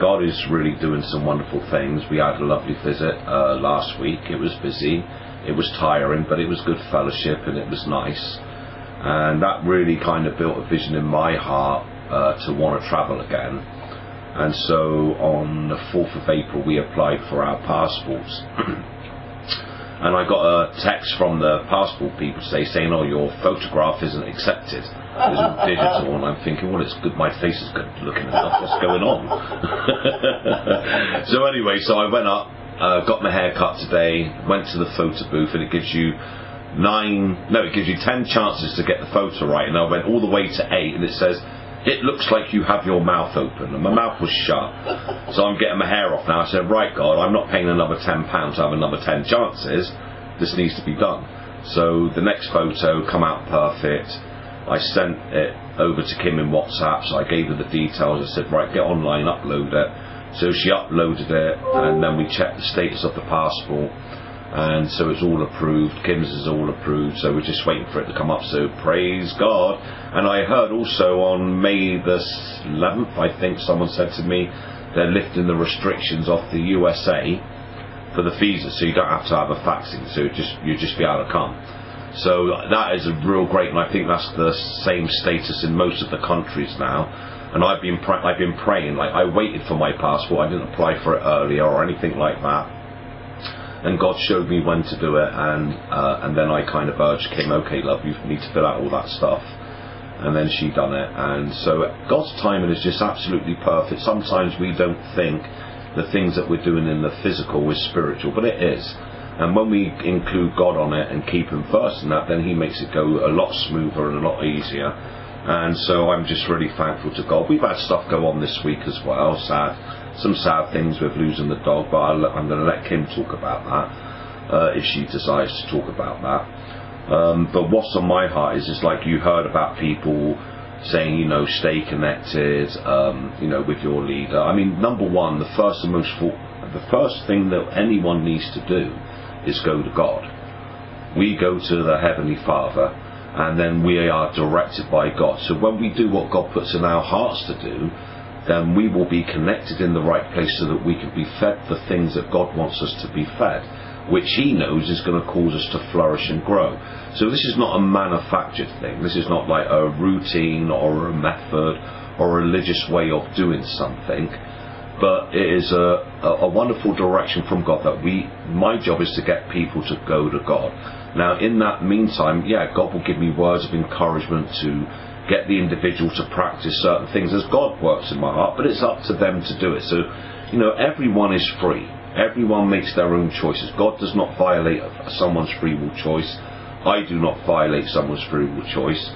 God is really doing some wonderful things. We had a lovely visit uh, last week. It was busy, it was tiring, but it was good fellowship and it was nice. And that really kind of built a vision in my heart uh, to want to travel again. And so on the 4th of April, we applied for our passports. and I got a text from the passport people saying, "Oh, your photograph isn't accepted. It's digital." And I'm thinking, "Well, it's good. My face is good looking enough. What's going on?" so anyway, so I went up, uh, got my hair cut today, went to the photo booth, and it gives you nine, no, it gives you ten chances to get the photo right. And I went all the way to eight, and it says it looks like you have your mouth open. And my mouth was shut. So I'm getting my hair off now. I said, right, God, I'm not paying another £10 to have another 10 chances. This needs to be done. So the next photo come out perfect. I sent it over to Kim in WhatsApp. So I gave her the details. I said, right, get online, upload it. So she uploaded it, and then we checked the status of the passport and so it's all approved. Kim's is all approved, so we're just waiting for it to come up. So praise God. And I heard also on May the 11th, I think someone said to me, they're lifting the restrictions off the USA for the visa, so you don't have to have a vaccine, so just you just be able to come. So that is a real great, and I think that's the same status in most of the countries now. And I've been I've been praying, like I waited for my passport, I didn't apply for it earlier or anything like that and God showed me when to do it, and uh, and then I kind of urged Kim, okay, love, you need to fill out all that stuff, and then she done it, and so God's timing is just absolutely perfect. Sometimes we don't think the things that we're doing in the physical is spiritual, but it is. And when we include God on it and keep Him first in that, then He makes it go a lot smoother and a lot easier. And so I'm just really thankful to God. We've had stuff go on this week as well, sad some sad things with losing the dog, but i am going to let Kim talk about that uh, if she decides to talk about that. Um, but what's on my heart is, is like you heard about people saying, you know, stay connected, um, you know, with your leader. I mean, number one, the first and most the first thing that anyone needs to do is go to God. We go to the Heavenly Father, and then we are directed by God. So when we do what God puts in our hearts to do, then we will be connected in the right place so that we can be fed the things that God wants us to be fed, which He knows is going to cause us to flourish and grow. So this is not a manufactured thing. This is not like a routine or a method or a religious way of doing something. But it is a, a, a wonderful direction from God that we, my job is to get people to go to God. Now, in that meantime, yeah, God will give me words of encouragement to get the individual to practice certain things as God works in my heart, but it's up to them to do it. So, you know, everyone is free. Everyone makes their own choices. God does not violate someone's free will choice. I do not violate someone's free will choice.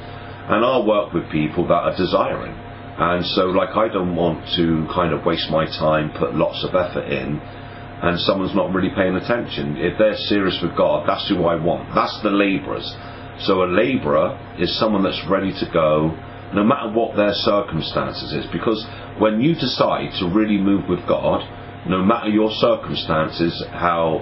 And I'll work with people that are desiring. And so, like, I don't want to kind of waste my time, put lots of effort in, and someone's not really paying attention. If they're serious with God, that's who I want. That's the labourers. So a labourer is someone that's ready to go no matter what their circumstances is. Because when you decide to really move with God, no matter your circumstances, how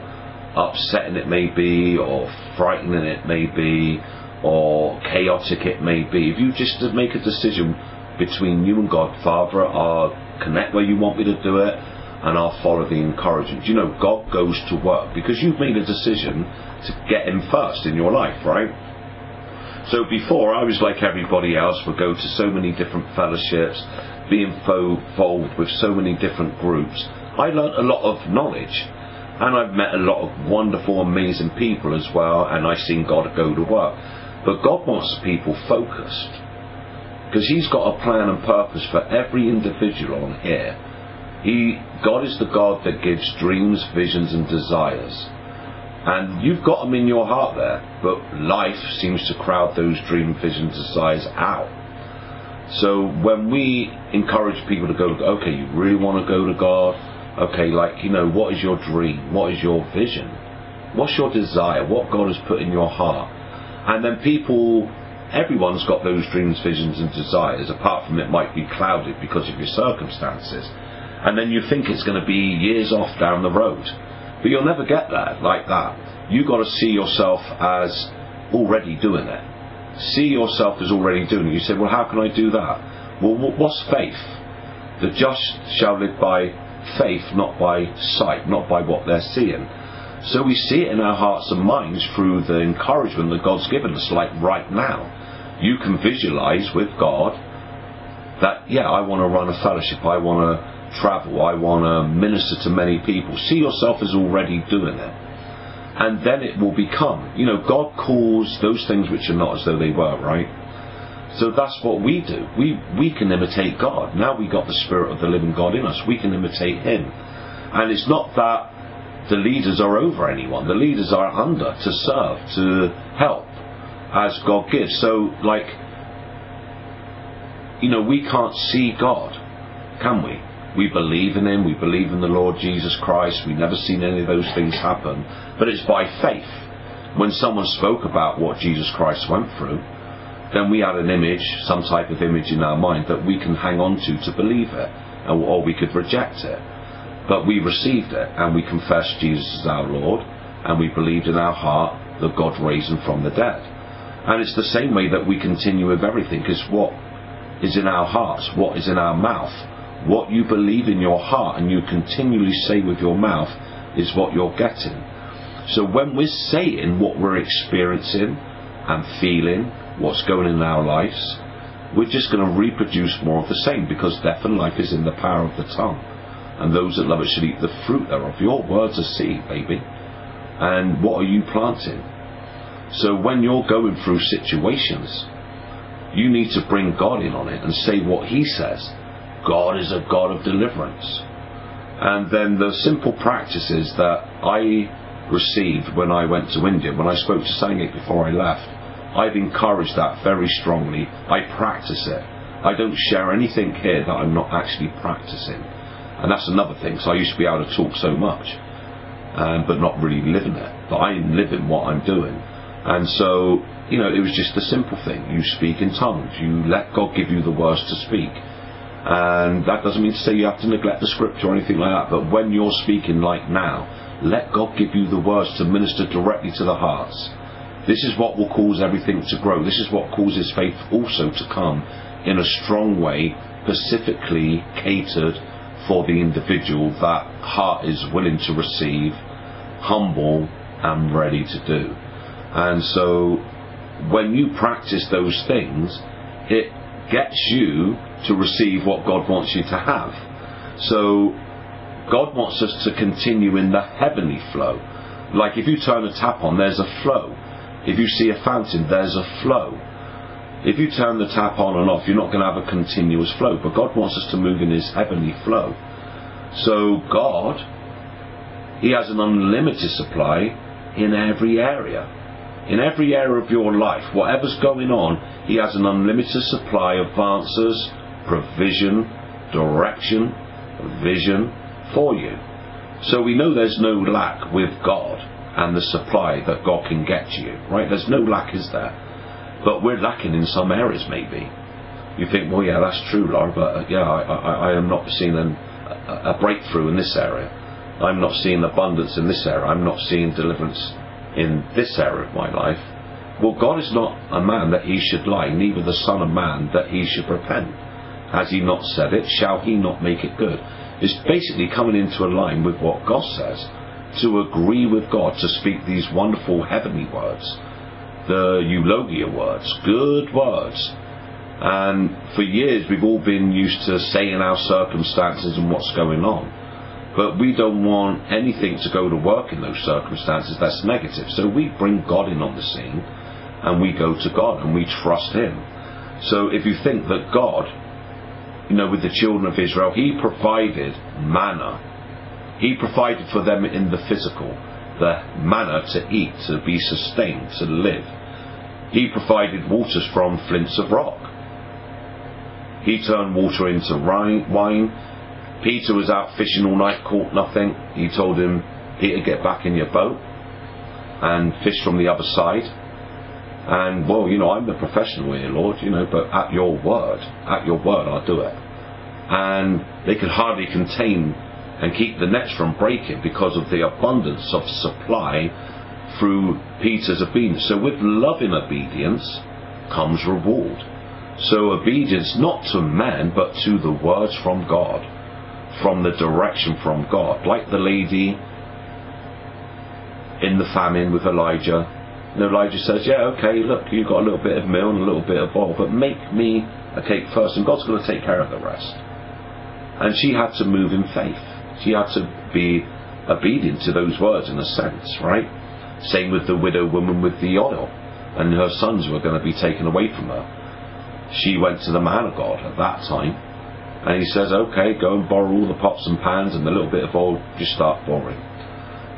upsetting it may be, or frightening it may be, or chaotic it may be, if you just make a decision between you and God, Father, I'll connect where you want me to do it, and I'll follow the encouragement. You know, God goes to work because you've made a decision to get Him first in your life, right? So before, I was like everybody else, would go to so many different fellowships, be involved with so many different groups. I learnt a lot of knowledge, and I've met a lot of wonderful, amazing people as well, and I've seen God go to work. But God wants people focused, because He's got a plan and purpose for every individual on here. He, God is the God that gives dreams, visions, and desires. And you've got them in your heart there, but life seems to crowd those dream, vision, desires out. So when we encourage people to go, okay, you really want to go to God? Okay, like, you know, what is your dream? What is your vision? What's your desire? What God has put in your heart? And then people, everyone's got those dreams, visions, and desires, apart from it might be clouded because of your circumstances. And then you think it's going to be years off down the road. But you'll never get there like that. You've got to see yourself as already doing it. See yourself as already doing it. You say, well, how can I do that? Well, what's faith? The just shall live by faith, not by sight, not by what they're seeing. So we see it in our hearts and minds through the encouragement that God's given us, like right now. You can visualize with God that, yeah, I want to run a fellowship, I want to travel, I want to minister to many people. See yourself as already doing it. And then it will become, you know, God calls those things which are not as though they were, right? So that's what we do. We we can imitate God. Now we got the Spirit of the living God in us. We can imitate Him. And it's not that the leaders are over anyone. The leaders are under to serve, to help as God gives. So like you know, we can't see God, can we? We believe in Him, we believe in the Lord Jesus Christ, we've never seen any of those things happen, but it's by faith. When someone spoke about what Jesus Christ went through, then we had an image, some type of image in our mind that we can hang on to to believe it, or we could reject it. But we received it, and we confessed Jesus as our Lord, and we believed in our heart that God raised him from the dead. And it's the same way that we continue with everything, because what is in our hearts, what is in our mouth, what you believe in your heart and you continually say with your mouth is what you're getting. So when we're saying what we're experiencing and feeling what's going in our lives, we're just going to reproduce more of the same because death and life is in the power of the tongue. And those that love it should eat the fruit thereof. Your words are seed, baby. And what are you planting? So when you're going through situations, you need to bring God in on it and say what He says. God is a God of deliverance. And then the simple practices that I received when I went to India, when I spoke to Sangit before I left, I've encouraged that very strongly. I practice it. I don't share anything here that I'm not actually practicing. And that's another thing. So I used to be able to talk so much, um, but not really living it. But I'm living what I'm doing. And so, you know, it was just a simple thing. You speak in tongues. You let God give you the words to speak. And that doesn't mean to say you have to neglect the scripture or anything like that. But when you're speaking like now, let God give you the words to minister directly to the hearts. This is what will cause everything to grow. This is what causes faith also to come in a strong way, specifically catered for the individual that heart is willing to receive, humble, and ready to do. And so when you practice those things, it gets you to receive what God wants you to have. So God wants us to continue in the heavenly flow. Like if you turn a tap on, there's a flow. If you see a fountain, there's a flow. If you turn the tap on and off, you're not going to have a continuous flow. But God wants us to move in His heavenly flow. So God, He has an unlimited supply in every area. In every area of your life, whatever's going on, He has an unlimited supply of answers, provision, direction, vision for you. So we know there's no lack with God and the supply that God can get you, right? There's no lack, is there? But we're lacking in some areas, maybe. You think, well, yeah, that's true, Laura, but uh, yeah, I, I, I, am not seeing an, a breakthrough in this area. I'm not seeing abundance in this area. I'm not seeing deliverance in this area of my life. Well, God is not a man that he should lie, neither the Son of Man that he should repent. Has he not said it? Shall he not make it good? It's basically coming into a line with what God says to agree with God to speak these wonderful heavenly words, the eulogia words, good words. And for years we've all been used to saying our circumstances and what's going on. But we don't want anything to go to work in those circumstances that's negative. So we bring God in on the scene and we go to God and we trust Him. So if you think that God, you know, with the children of Israel, He provided manna he provided for them in the physical, the manna to eat, to be sustained, to live. He provided waters from flints of rock. He turned water into wine. Peter was out fishing all night, caught nothing. He told him, Peter, get back in your boat and fish from the other side. And, well, you know, I'm the professional here, Lord, you know, but at your word, at your word, I'll do it. And they could hardly contain and keep the nets from breaking because of the abundance of supply through Peter's obedience. So with loving obedience comes reward. So obedience not to man, but to the words from God, from the direction from God. Like the lady in the famine with Elijah. And Elijah says, Yeah, okay, look, you've got a little bit of meal and a little bit of oil, but make me a cake first, and God's going to take care of the rest. And she had to move in faith. She had to be obedient to those words in a sense, right? Same with the widow woman with the oil, and her sons were going to be taken away from her she went to the man of God at that time, and he says, okay, go and borrow all the pots and pans and the little bit of oil, just start pouring.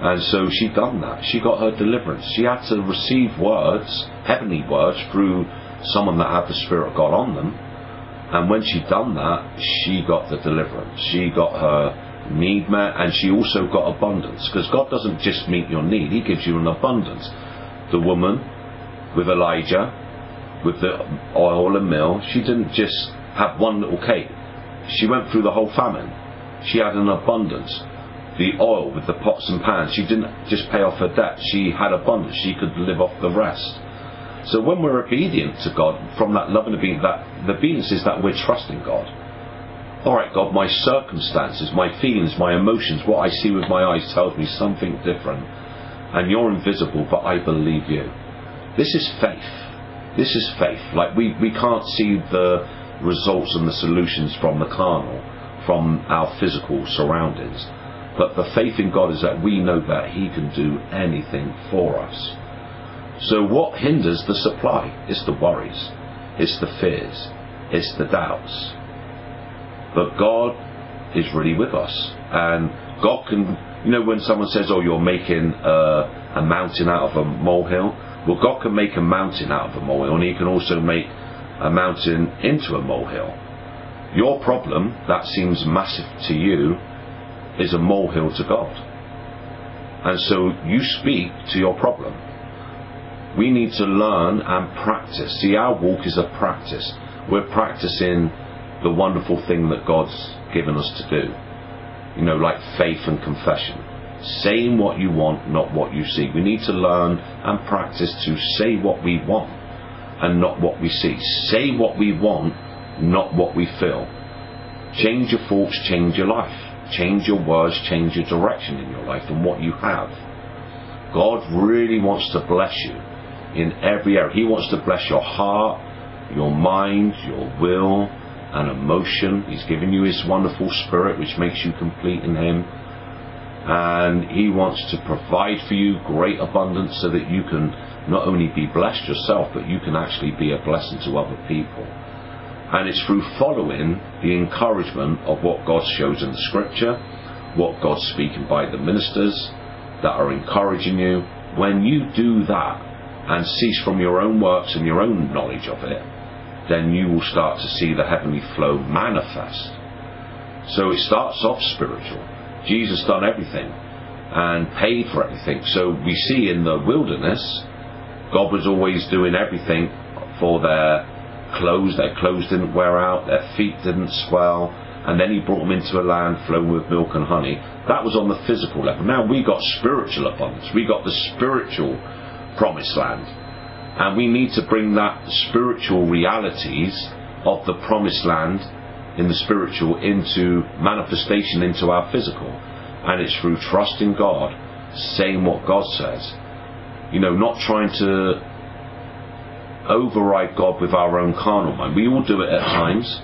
And so she done that. She got her deliverance. She had to receive words, heavenly words, through someone that had the Spirit of God on them. And when she done that, she got the deliverance. She got her need met, and she also got abundance. Because God doesn't just meet your need; He gives you an abundance. The woman with Elijah, with the oil and meal, she didn't just have one little cake. She went through the whole famine. She had an abundance. The oil with the pots and pans, she didn't just pay off her debt. She had abundance. She could live off the rest. So when we're obedient to God, from that love and obedience, that the obedience is that we're trusting God. All right, God, my circumstances, my feelings, my emotions, what I see with my eyes tells me something different. And you're invisible, but I believe you. This is faith. This is faith. Like we, we can't see the results and the solutions from the carnal, from our physical surroundings. But the faith in God is that we know that He can do anything for us. So what hinders the supply? It's the worries, it's the fears, it's the doubts. But God is really with us. And God can, you know, when someone says, oh, you're making a, a mountain out of a molehill, well, God can make a mountain out of a molehill, and He can also make a mountain into a molehill. Your problem, that seems massive to you, is a molehill to God. And so you speak to your problem. We need to learn and practice. See, our walk is a practice. We're practicing the wonderful thing that God's given us to do. You know, like faith and confession saying what you want, not what you see. We need to learn and practice to say what we want and not what we see. Say what we want, not what we feel. Change your thoughts, change your life. Change your words, change your direction in your life and what you have. God really wants to bless you in every area. He wants to bless your heart, your mind, your will, and emotion. He's given you His wonderful Spirit, which makes you complete in Him and He wants to provide for you great abundance so that you can not only be blessed yourself, but you can actually be a blessing to other people. And it's through following the encouragement of what God shows in the scripture, what God's speaking by the ministers that are encouraging you. When you do that and cease from your own works and your own knowledge of it, then you will start to see the heavenly flow manifest. So it starts off spiritual Jesus done everything and paid for everything. So we see in the wilderness, God was always doing everything for their clothes. Their clothes didn't wear out, their feet didn't swell, and then He brought them into a land flowing with milk and honey. That was on the physical level. Now we got spiritual abundance. We got the spiritual promised land. And we need to bring that spiritual realities of the promised land in the spiritual into manifestation into our physical. And it's through trusting God, saying what God says. You know, not trying to override God with our own carnal mind. We all do it at times,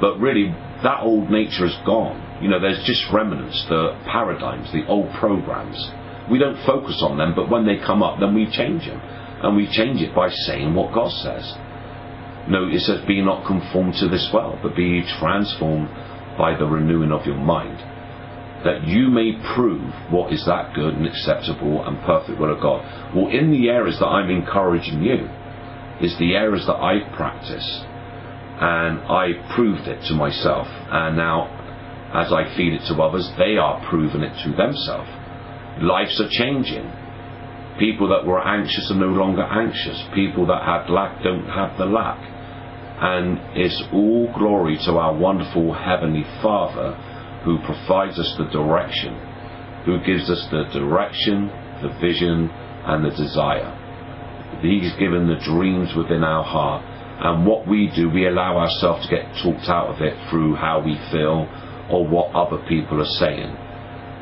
but really, that old nature is gone. You know, there's just remnants, the paradigms, the old programs. We don't focus on them, but when they come up, then we change them. And we change it by saying what God says. No, it says, Be not conformed to this world, but be transformed by the renewing of your mind, that you may prove what is that good and acceptable and perfect will of God. Well, in the areas that I'm encouraging you, is the areas that I've practiced, and I proved it to myself, and now as I feed it to others, they are proving it to themselves. Lives are changing. People that were anxious are no longer anxious. People that had lack don't have the lack and it's all glory to our wonderful Heavenly Father who provides us the direction, who gives us the direction, the vision, and the desire. He's given the dreams within our heart, And what we do, we allow ourselves to get talked out of it through how we feel or what other people are saying.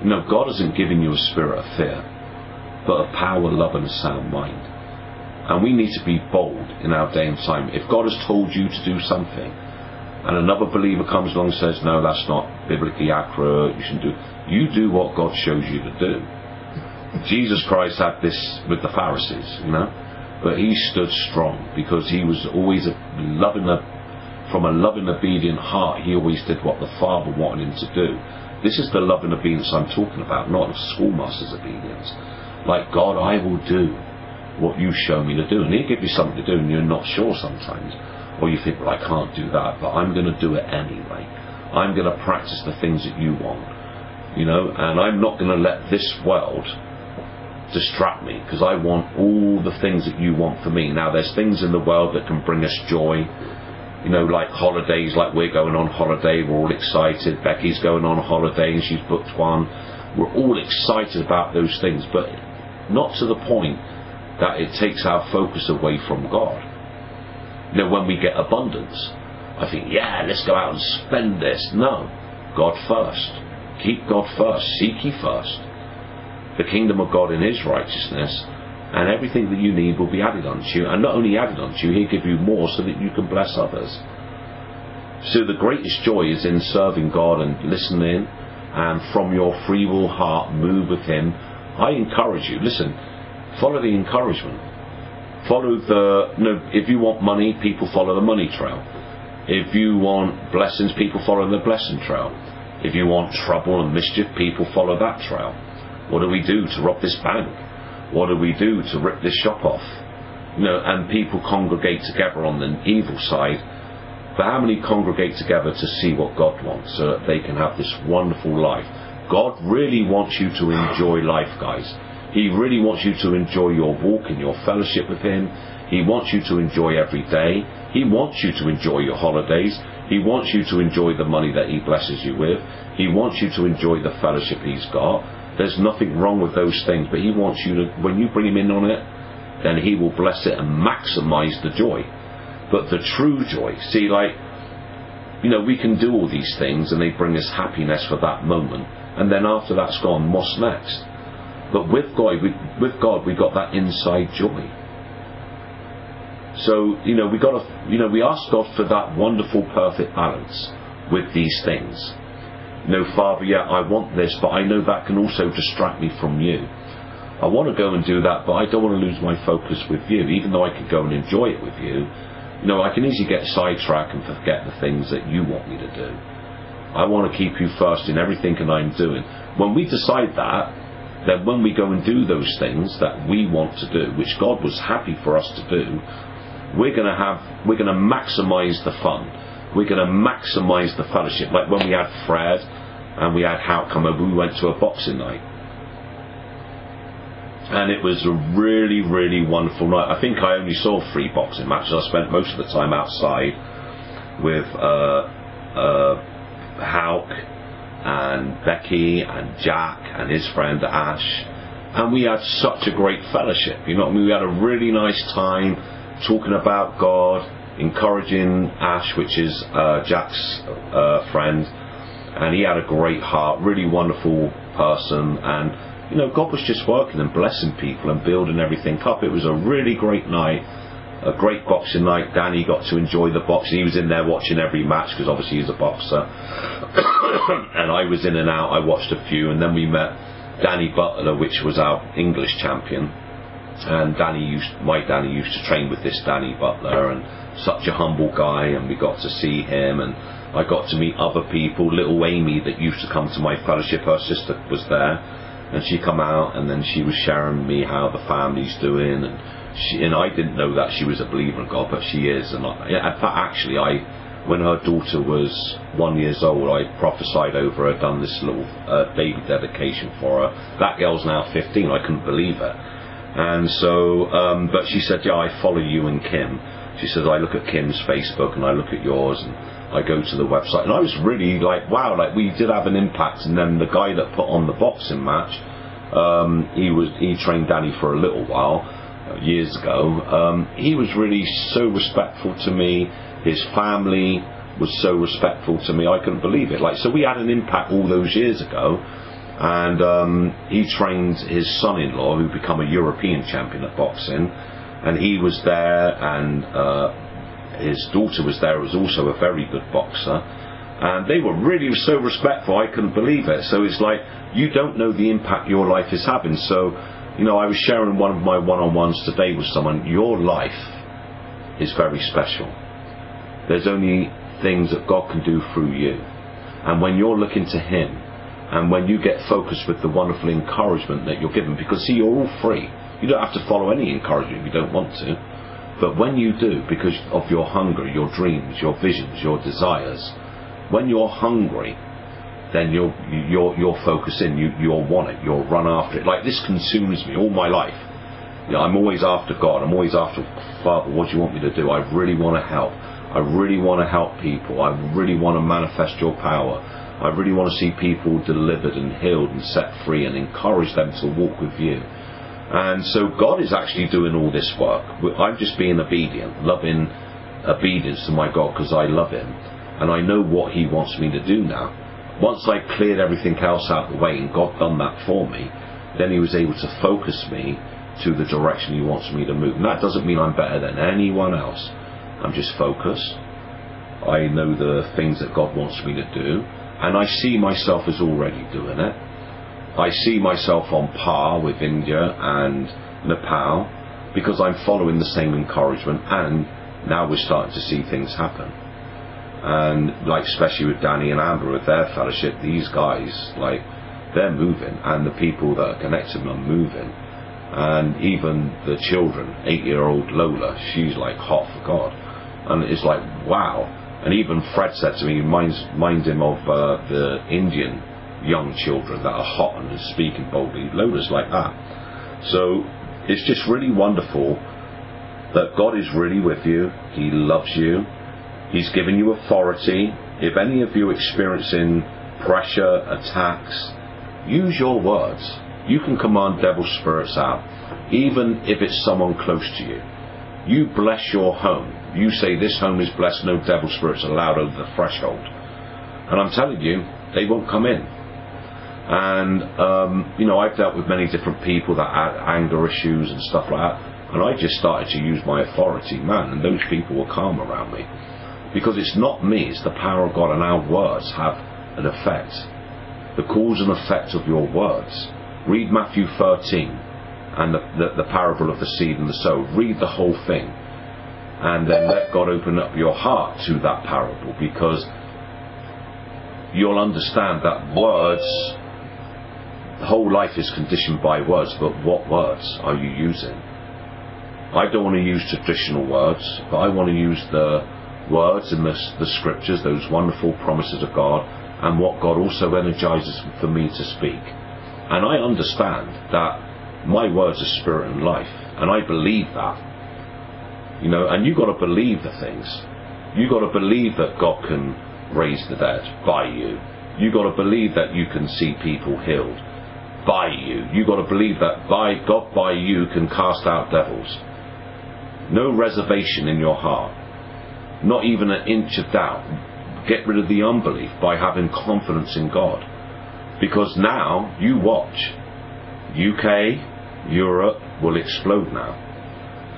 Know, God hasn't given you a spirit of fear, but of power, love, and a sound mind. And we need to be bold in our day and time. If God has told you to do something, and another believer comes along and says, No, that's not biblically accurate, you shouldn't do you do what God shows you to do. Jesus Christ had this with the Pharisees, you know, but he stood strong because he was always a loving, a, from a loving, obedient heart. He always did what the Father wanted him to do. This is the loving obedience I'm talking about, not a schoolmaster's obedience. Like God, I will do what you show me to do, and He'll give you something to do, and you're not sure sometimes, or you think, well, I can't do that, but I'm going to do it anyway. I'm going to practice the things that you want you know, and I'm not going to let this world distract me because I want all the things that you want for me. Now, there's things in the world that can bring us joy, you know, like holidays, like we're going on holiday, we're all excited. Becky's going on holiday and she's booked one. We're all excited about those things, but not to the point that it takes our focus away from God. Know, when we get abundance, I think, yeah, let's go out and spend this. No, God first. Keep God first. Seek ye first the kingdom of God and His righteousness, and everything that you need will be added unto you. And not only added unto you, He'll give you more so that you can bless others. So the greatest joy is in serving God and listening, and from your free will heart move with Him. I encourage you. Listen, follow the encouragement. Follow the. You know, if you want money, people follow the money trail. If you want blessings, people follow the blessing trail. If you want trouble and mischief, people follow that trail. What do we do to rob this bank? What do we do to rip this shop off? You know, and people congregate together on the evil side. But how many congregate together to see what God wants so that they can have this wonderful life? God really wants you to enjoy life, guys. He really wants you to enjoy your walk and your fellowship with Him. He wants you to enjoy every day. He wants you to enjoy your holidays. He wants you to enjoy the money that He blesses you with. He wants you to enjoy the fellowship He's got. There's nothing wrong with those things, but He wants you to, when you bring Him in on it, then He will bless it and maximize the joy. But the true joy, see, like, you know, we can do all these things and they bring us happiness for that moment, and then after that's gone, what's next? But with God, we, with God, we got that inside joy. So, you know, we got to, you know, we ask God for that wonderful, perfect balance with these things. You know, Father, yeah, I want this, but I know that can also distract me from you. I want to go and do that, but I don't want to lose my focus with you, even though I could go and enjoy it with you. You know, I can easily get sidetracked and forget the things that you want me to do. I want to keep you first in everything that I'm doing. When we decide that, then when we go and do those things that we want to do, which God was happy for us to do, we're going to have we're going to maximize the fun. We're going to maximize the fellowship. Like when we had Fred and we had Hout come over we went to a boxing night. And it was a really really wonderful night. I think I only saw three boxing matches. I spent most of the time outside with uh, uh, Hauk and Becky and Jack and his friend Ash. And we had such a great fellowship you know I mean? We had a really nice time talking about God, encouraging Ash, which is uh, Jack's uh, friend, and he had a great heart, really wonderful person, and you know God was just working and blessing people and building everything up. It was a really great night, a great boxing night. Danny got to enjoy the boxing. He was in there watching every match because obviously he's a boxer, and I was in and out. I watched a few, and then we met Danny Butler, which was our English champion and Danny used my Danny used to train with this Danny Butler and such a humble guy and we got to see him and I got to meet other people little Amy that used to come to my fellowship her sister was there and she come out and then she was sharing me how the family's doing and she and I didn't know that she was a believer in God but she is and I, in fact actually I when her daughter was one years old, I prophesied over her, done this little uh, baby dedication for her. That girl's now 15. I couldn't believe it. And so, um, but she said, yeah, I follow you and Kim. She said, I look at Kim's Facebook and I look at yours and I go to the website. And I was really like, wow, like we did have an impact. And then the guy that put on the boxing match, um, he was, he trained Danny for a little while. Years ago, um, he was really so respectful to me. His family was so respectful to me. I couldn't believe it. Like, so we had an impact all those years ago, and um, he trained his son-in-law, who became a European champion at boxing, and he was there, and uh, his daughter was there, was also a very good boxer. And they were really so respectful, I couldn't believe it. So it's like, you don't know the impact your life is having. So, you know, I was sharing one of my one on ones today with someone. Your life is very special. There's only things that God can do through you. And when you're looking to Him, and when you get focused with the wonderful encouragement that you're given, because see, you're all free. You don't have to follow any encouragement if you don't want to. But when you do, because of your hunger, your dreams, your visions, your desires, when you're hungry, then you're you're you're focusing. You you'll want it. You'll run after it. Like this consumes me all my life. You know, I'm always after God. I'm always after Father. What do you want me to do? I really want to help. I really want to help people. I really want to manifest your power. I really want to see people delivered and healed and set free and encourage them to walk with you. And so God is actually doing all this work. I'm just being obedient, loving obedience to my God because I love Him. And I know what He wants me to do now. Once I cleared everything else out of the way and God done that for me, then He was able to focus me to the direction He wants me to move. And that doesn't mean I'm better than anyone else. I'm just focused. I know the things that God wants me to do, and I see myself as already doing it. I see myself on par with India and Nepal because I'm following the same encouragement, and now we're starting to see things happen. And like especially with Danny and Amber with their fellowship, these guys like they're moving, and the people that are connected them are moving and even the children, eight-year-old Lola, she's like hot for God and it's like wow. And even Fred said to me, reminds, reminds him of uh, the Indian young children that are hot and speaking boldly. Lola's like that. So it's just really wonderful that God is really with you. He loves you. He's given you authority. If any of you experiencing pressure, attacks, use your words. You can command devil spirits out, even if it's someone close to you. You bless your home. You say this home is blessed, no devil spirits allowed over the threshold. And I'm telling you, they won't come in. And, um, you know, I've dealt with many different people that had anger issues and stuff like that. And I just started to use my authority, man, and those people were calm around me. Because it's not me, it's the power of God, and our words have an effect. The cause and effect of your words. Read Matthew 13 and the, the, the parable of the seed and the sower. Read the whole thing. And then let God open up your heart to that parable because you'll understand that words, the whole life is conditioned by words, but what words are you using? I don't want to use traditional words, but I want to use the words in the, the scriptures, those wonderful promises of God, and what God also energizes for me to speak. And I understand that my words are spirit and life, and I believe that. You know, and you've got to believe the things. You've got to believe that God can raise the dead by you. You've got to believe that you can see people healed by you. You've got to believe that by God by you can cast out devils. No reservation in your heart. Not even an inch of doubt. Get rid of the unbelief by having confidence in God. Because now you watch UK, Europe will explode now.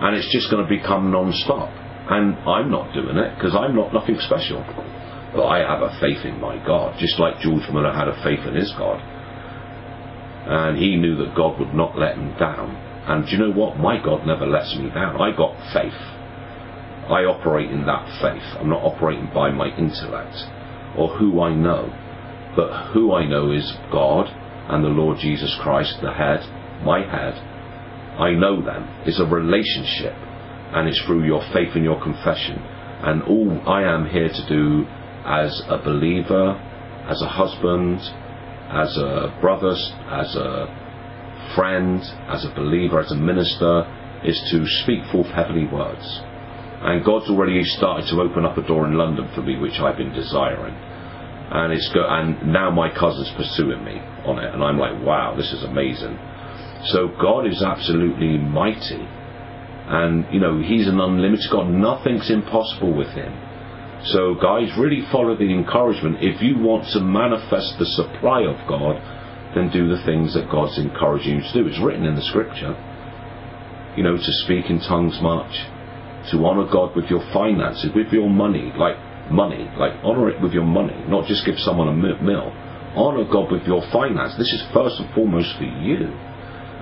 And it's just going to become non-stop. And I'm not doing it because I'm not nothing special. But I have a faith in my God, just like George Muller had a faith in his God. And he knew that God would not let him down. And do you know what? My God never lets me down. I got faith. I operate in that faith. I'm not operating by my intellect or who I know. But who I know is God and the Lord Jesus Christ, the head, my head, I know them, is a relationship, and it's through your faith and your confession. And all I am here to do as a believer, as a husband, as a brother, as a friend, as a believer, as a minister, is to speak forth heavenly words. And God's already started to open up a door in London for me, which I've been desiring. And it's go- and now my cousin's pursuing me on it, and I'm like, wow, this is amazing. So God is absolutely mighty. And, you know, He's an unlimited God. Nothing's impossible with Him. So, guys, really follow the encouragement. If you want to manifest the supply of God, then do the things that God's encouraging you to do. It's written in the scripture. You know, to speak in tongues much, to honour God with your finances, with your money, like money, like honour it with your money, not just give someone a mill. Honour God with your finance. This is first and foremost for you.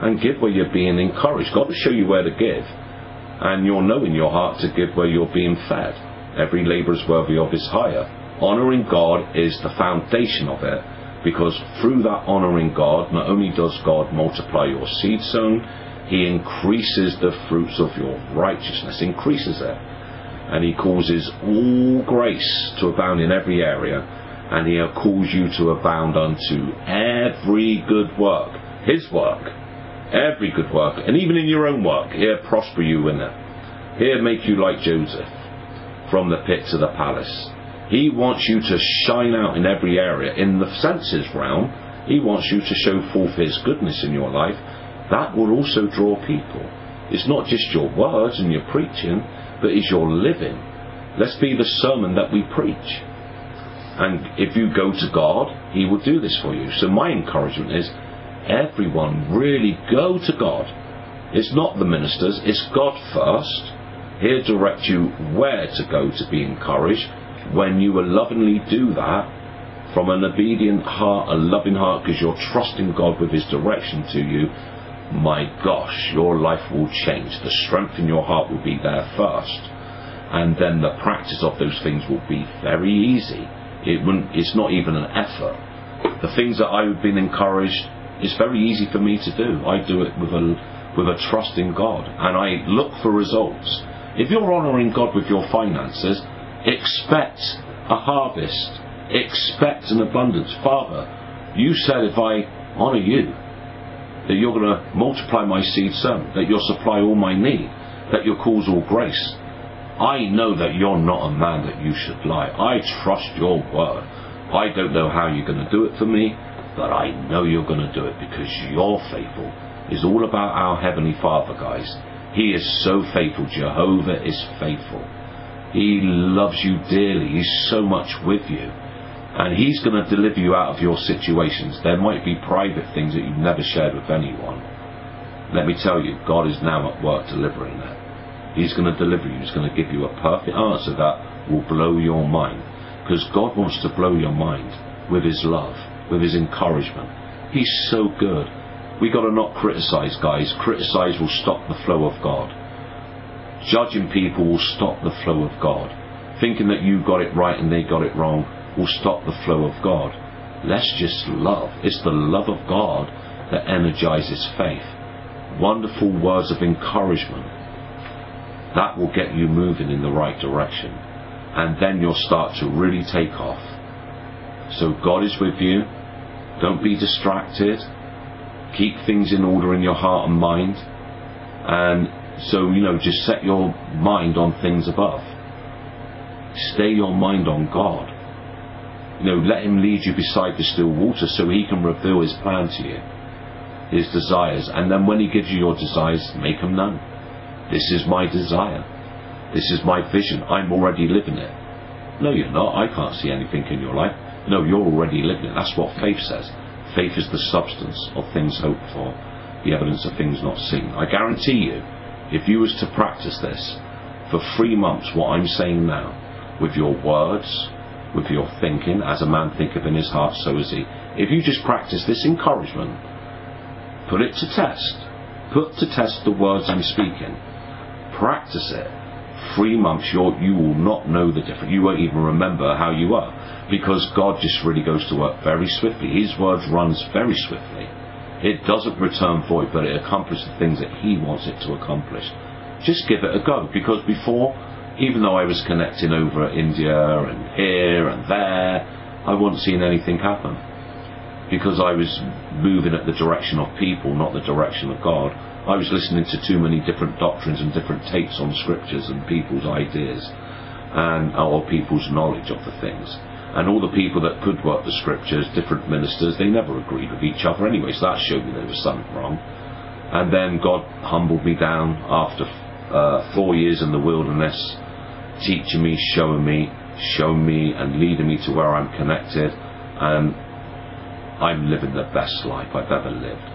And give where you're being encouraged. God will show you where to give. And you'll know in your heart to give where you're being fed. Every labour is worthy of his hire. Honouring God is the foundation of it because through that honouring God, not only does God multiply your seed sown, He increases the fruits of your righteousness, increases it. And He causes all grace to abound in every area, and He calls you to abound unto every good work, His work, every good work, and even in your own work, He'll prosper you in it. He'll make you like Joseph, from the pit to the palace. He wants you to shine out in every area. In the senses realm, He wants you to show forth His goodness in your life. That will also draw people. It's not just your words and your preaching, but it's your living. Let's be the sermon that we preach. And if you go to God, He will do this for you. So my encouragement is everyone really go to God. It's not the ministers, it's God first. He'll direct you where to go to be encouraged when you will lovingly do that from an obedient heart, a loving heart, because you're trusting God with His direction to you, my gosh, your life will change. The strength in your heart will be there first. And then the practice of those things will be very easy. It wouldn't, it's not even an effort. The things that I've been encouraged, it's very easy for me to do. I do it with a, with a trust in God. And I look for results. If you're honouring God with your finances, Expect a harvest. Expect an abundance. Father, you said if I honour you, that you're going to multiply my seed sown, that you'll supply all my need, that you'll cause all grace. I know that you're not a man that you should lie. I trust your word. I don't know how you're going to do it for me, but I know you're going to do it because you're faithful. It's all about our Heavenly Father, guys. He is so faithful. Jehovah is faithful. He loves you dearly. He's so much with you. And He's going to deliver you out of your situations. There might be private things that you've never shared with anyone. Let me tell you, God is now at work delivering that. He's going to deliver you. He's going to give you a perfect answer that will blow your mind. Because God wants to blow your mind with His love, with His encouragement. He's so good. We got to not criticize, guys. Criticize will stop the flow of God. Judging people will stop the flow of God. Thinking that you got it right and they got it wrong will stop the flow of God. Let's just love. It's the love of God that energizes faith. Wonderful words of encouragement. That will get you moving in the right direction. And then you'll start to really take off. So God is with you. Don't be distracted. Keep things in order in your heart and mind. And so, you know, just set your mind on things above. Stay your mind on God. You know, let Him lead you beside the still water so He can reveal His plan to you, His desires. And then when He gives you your desires, make them known. This is my desire. This is my vision. I'm already living it. No, you're not. I can't see anything in your life. No, you're already living it. That's what faith says. Faith is the substance of things hoped for, the evidence of things not seen. I guarantee you, if you was to practice this for three months, what I'm saying now, with your words, with your thinking, as a man thinketh in his heart, so is he. If you just practice this encouragement, put it to test. Put to test the words I'm speaking. Practice it. Three months, you you will not know the difference. You won't even remember how you are. Because God just really goes to work very swiftly. His word runs very swiftly. It doesn't return void, but it accomplishes the things that He wants it to accomplish. Just give it a go, because before, even though I was connecting over India and here and there, I wasn't seeing anything happen. Because I was moving at the direction of people, not the direction of God. I was listening to too many different doctrines and different takes on scriptures and people's ideas and or people's knowledge of the things and all the people that could work the scriptures, different ministers, they never agreed with each other anyway, so that showed me there was something wrong. And then God humbled me down after uh, four years in the wilderness, teaching me, showing me, showing me, and leading me to where I'm connected. And I'm living the best life I've ever lived.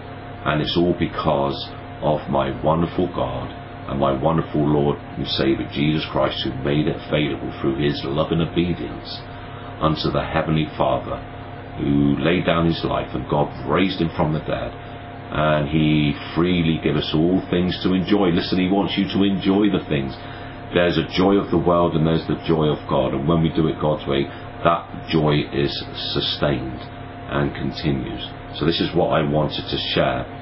And it's all because of my wonderful God and my wonderful Lord and Saviour Jesus Christ, who made it available through his love and obedience unto the Heavenly Father, who laid down his life and God raised him from the dead. And he freely gave us all things to enjoy. Listen, he wants you to enjoy the things. There's a joy of the world and there's the joy of God. And when we do it God's way, that joy is sustained and continues. So this is what I wanted to share